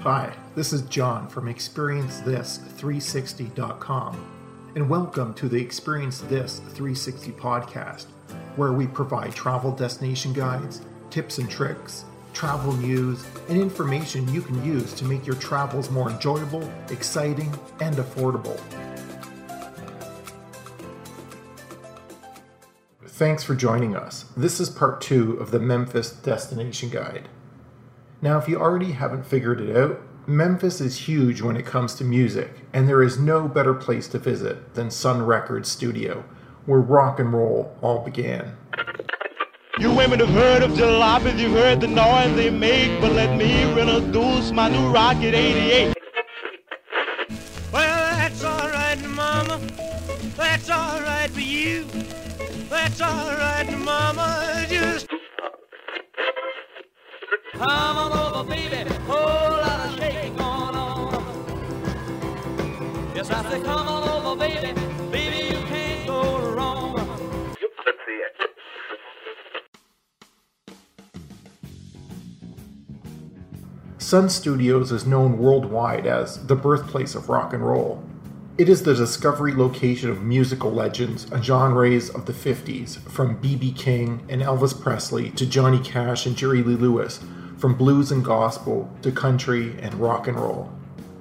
Hi, this is John from ExperienceThis360.com, and welcome to the Experience This 360 podcast, where we provide travel destination guides, tips and tricks, travel news, and information you can use to make your travels more enjoyable, exciting, and affordable. Thanks for joining us. This is part two of the Memphis Destination Guide. Now, if you already haven't figured it out, Memphis is huge when it comes to music, and there is no better place to visit than Sun Records Studio, where rock and roll all began. You women have heard of jalopies, you've heard the noise they make, but let me introduce my new Rocket 88. Well, that's alright, Mama. That's alright for you. That's alright, Mama. Just come on over, baby. Whole lot of shaking going on. Yes, I come on over, baby. Baby, you can't go wrong. Sun Studios is known worldwide as the birthplace of rock and roll. It is the discovery location of musical legends and genres of the 50s, from B.B. King and Elvis Presley to Johnny Cash and Jerry Lee Lewis, from blues and gospel to country and rock and roll.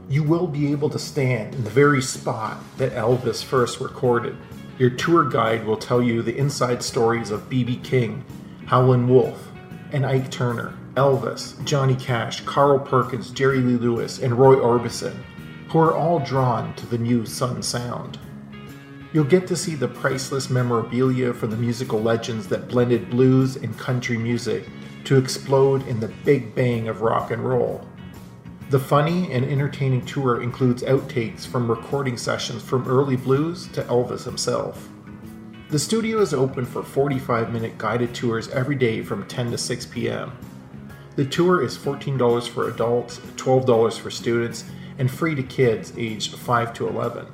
You will be able to stand in the very spot that Elvis first recorded. Your tour guide will tell you the inside stories of B.B. King, Howlin' Wolf, and Ike Turner, Elvis, Johnny Cash, Carl Perkins, Jerry Lee Lewis, and Roy Orbison, who are all drawn to the new Sun sound. You'll get to see the priceless memorabilia from the musical legends that blended blues and country music to explode in the big bang of rock and roll. The funny and entertaining tour includes outtakes from recording sessions from early blues to Elvis himself. The studio is open for 45 minute guided tours every day from 10 to 6 p.m. The tour is $14 for adults, $12 for students, and free to kids aged 5 to 11.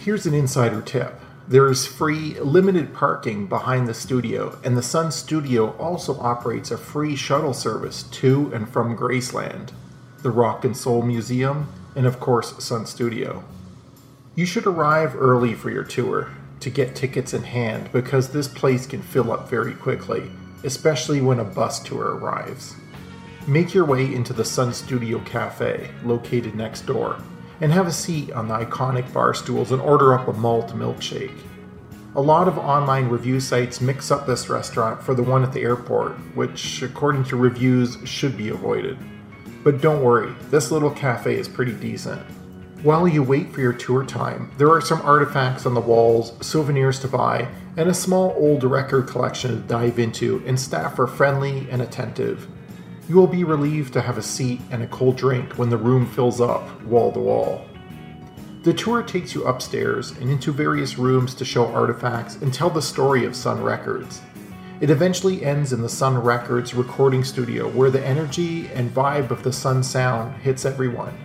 Here's an insider tip there is free, limited parking behind the studio, and the Sun Studio also operates a free shuttle service to and from Graceland, the Rock and Soul Museum, and of course, Sun Studio. You should arrive early for your tour to get tickets in hand because this place can fill up very quickly, especially when a bus tour arrives. Make your way into the Sun Studio Cafe, located next door, and have a seat on the iconic bar stools and order up a malt milkshake. A lot of online review sites mix up this restaurant for the one at the airport, which, according to reviews, should be avoided. But don't worry, this little cafe is pretty decent. While you wait for your tour time, there are some artifacts on the walls, souvenirs to buy, and a small old record collection to dive into, and staff are friendly and attentive. You will be relieved to have a seat and a cold drink when the room fills up wall to wall. The tour takes you upstairs and into various rooms to show artifacts and tell the story of Sun Records. It eventually ends in the Sun Records recording studio where the energy and vibe of the Sun sound hits everyone.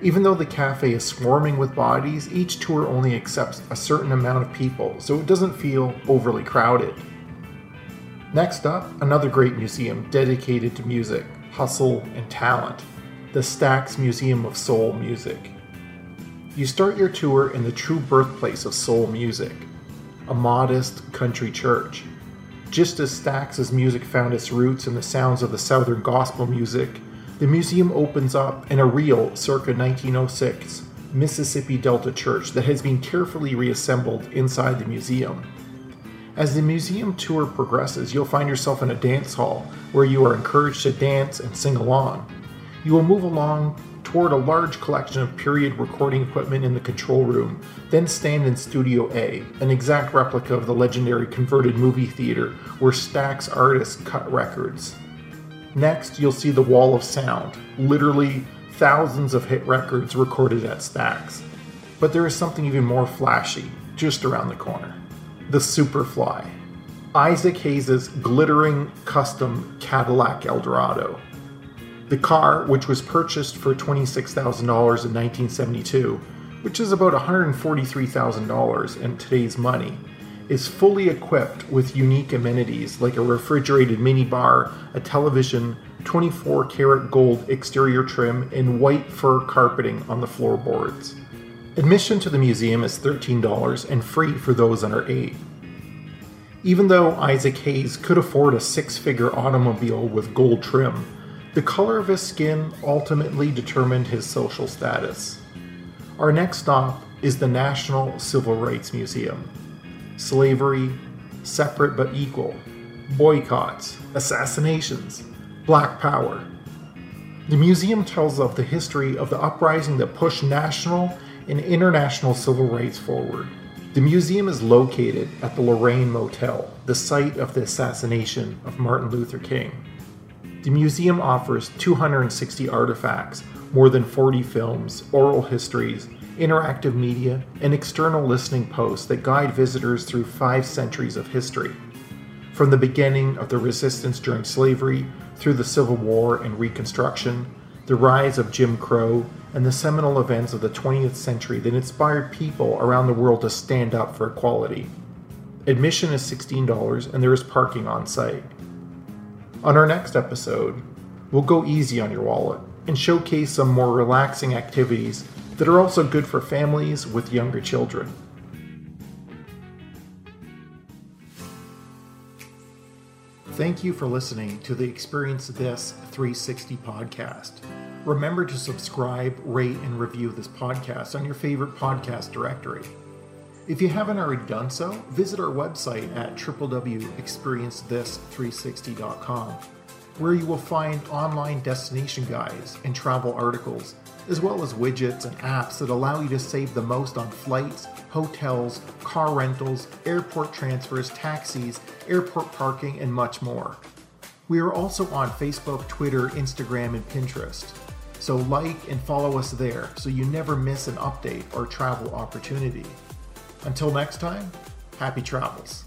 Even though the cafe is swarming with bodies, each tour only accepts a certain amount of people, so it doesn't feel overly crowded. Next up, another great museum dedicated to music, hustle, and talent the Stax Museum of Soul Music. You start your tour in the true birthplace of soul music, a modest country church. Just as Stax's music found its roots in the sounds of the Southern gospel music, the museum opens up in a real, circa 1906, Mississippi Delta church that has been carefully reassembled inside the museum. As the museum tour progresses, you'll find yourself in a dance hall where you are encouraged to dance and sing along. You will move along toward a large collection of period recording equipment in the control room, then stand in Studio A, an exact replica of the legendary converted movie theater where Stax artists cut records. Next, you'll see the Wall of Sound, literally thousands of hit records recorded at Stax. But there is something even more flashy just around the corner the Superfly, Isaac Hayes' glittering custom Cadillac Eldorado. The car, which was purchased for $26,000 in 1972, which is about $143,000 in today's money, is fully equipped with unique amenities like a refrigerated minibar, a television, 24 karat gold exterior trim, and white fur carpeting on the floorboards. Admission to the museum is $13 and free for those under 8. Even though Isaac Hayes could afford a six figure automobile with gold trim, the color of his skin ultimately determined his social status. Our next stop is the National Civil Rights Museum. Slavery, separate but equal, boycotts, assassinations, black power. The museum tells of the history of the uprising that pushed national and international civil rights forward. The museum is located at the Lorraine Motel, the site of the assassination of Martin Luther King. The museum offers 260 artifacts, more than 40 films, oral histories, interactive media, and external listening posts that guide visitors through five centuries of history. From the beginning of the resistance during slavery, through the Civil War and Reconstruction, the rise of Jim Crow, and the seminal events of the 20th century that inspired people around the world to stand up for equality. Admission is $16 and there is parking on site. On our next episode, we'll go easy on your wallet and showcase some more relaxing activities that are also good for families with younger children. Thank you for listening to the Experience This 360 podcast. Remember to subscribe, rate, and review this podcast on your favorite podcast directory. If you haven't already done so, visit our website at www.experiencethis360.com, where you will find online destination guides and travel articles, as well as widgets and apps that allow you to save the most on flights, hotels, car rentals, airport transfers, taxis, airport parking, and much more. We are also on Facebook, Twitter, Instagram, and Pinterest. So like and follow us there so you never miss an update or travel opportunity. Until next time, happy travels.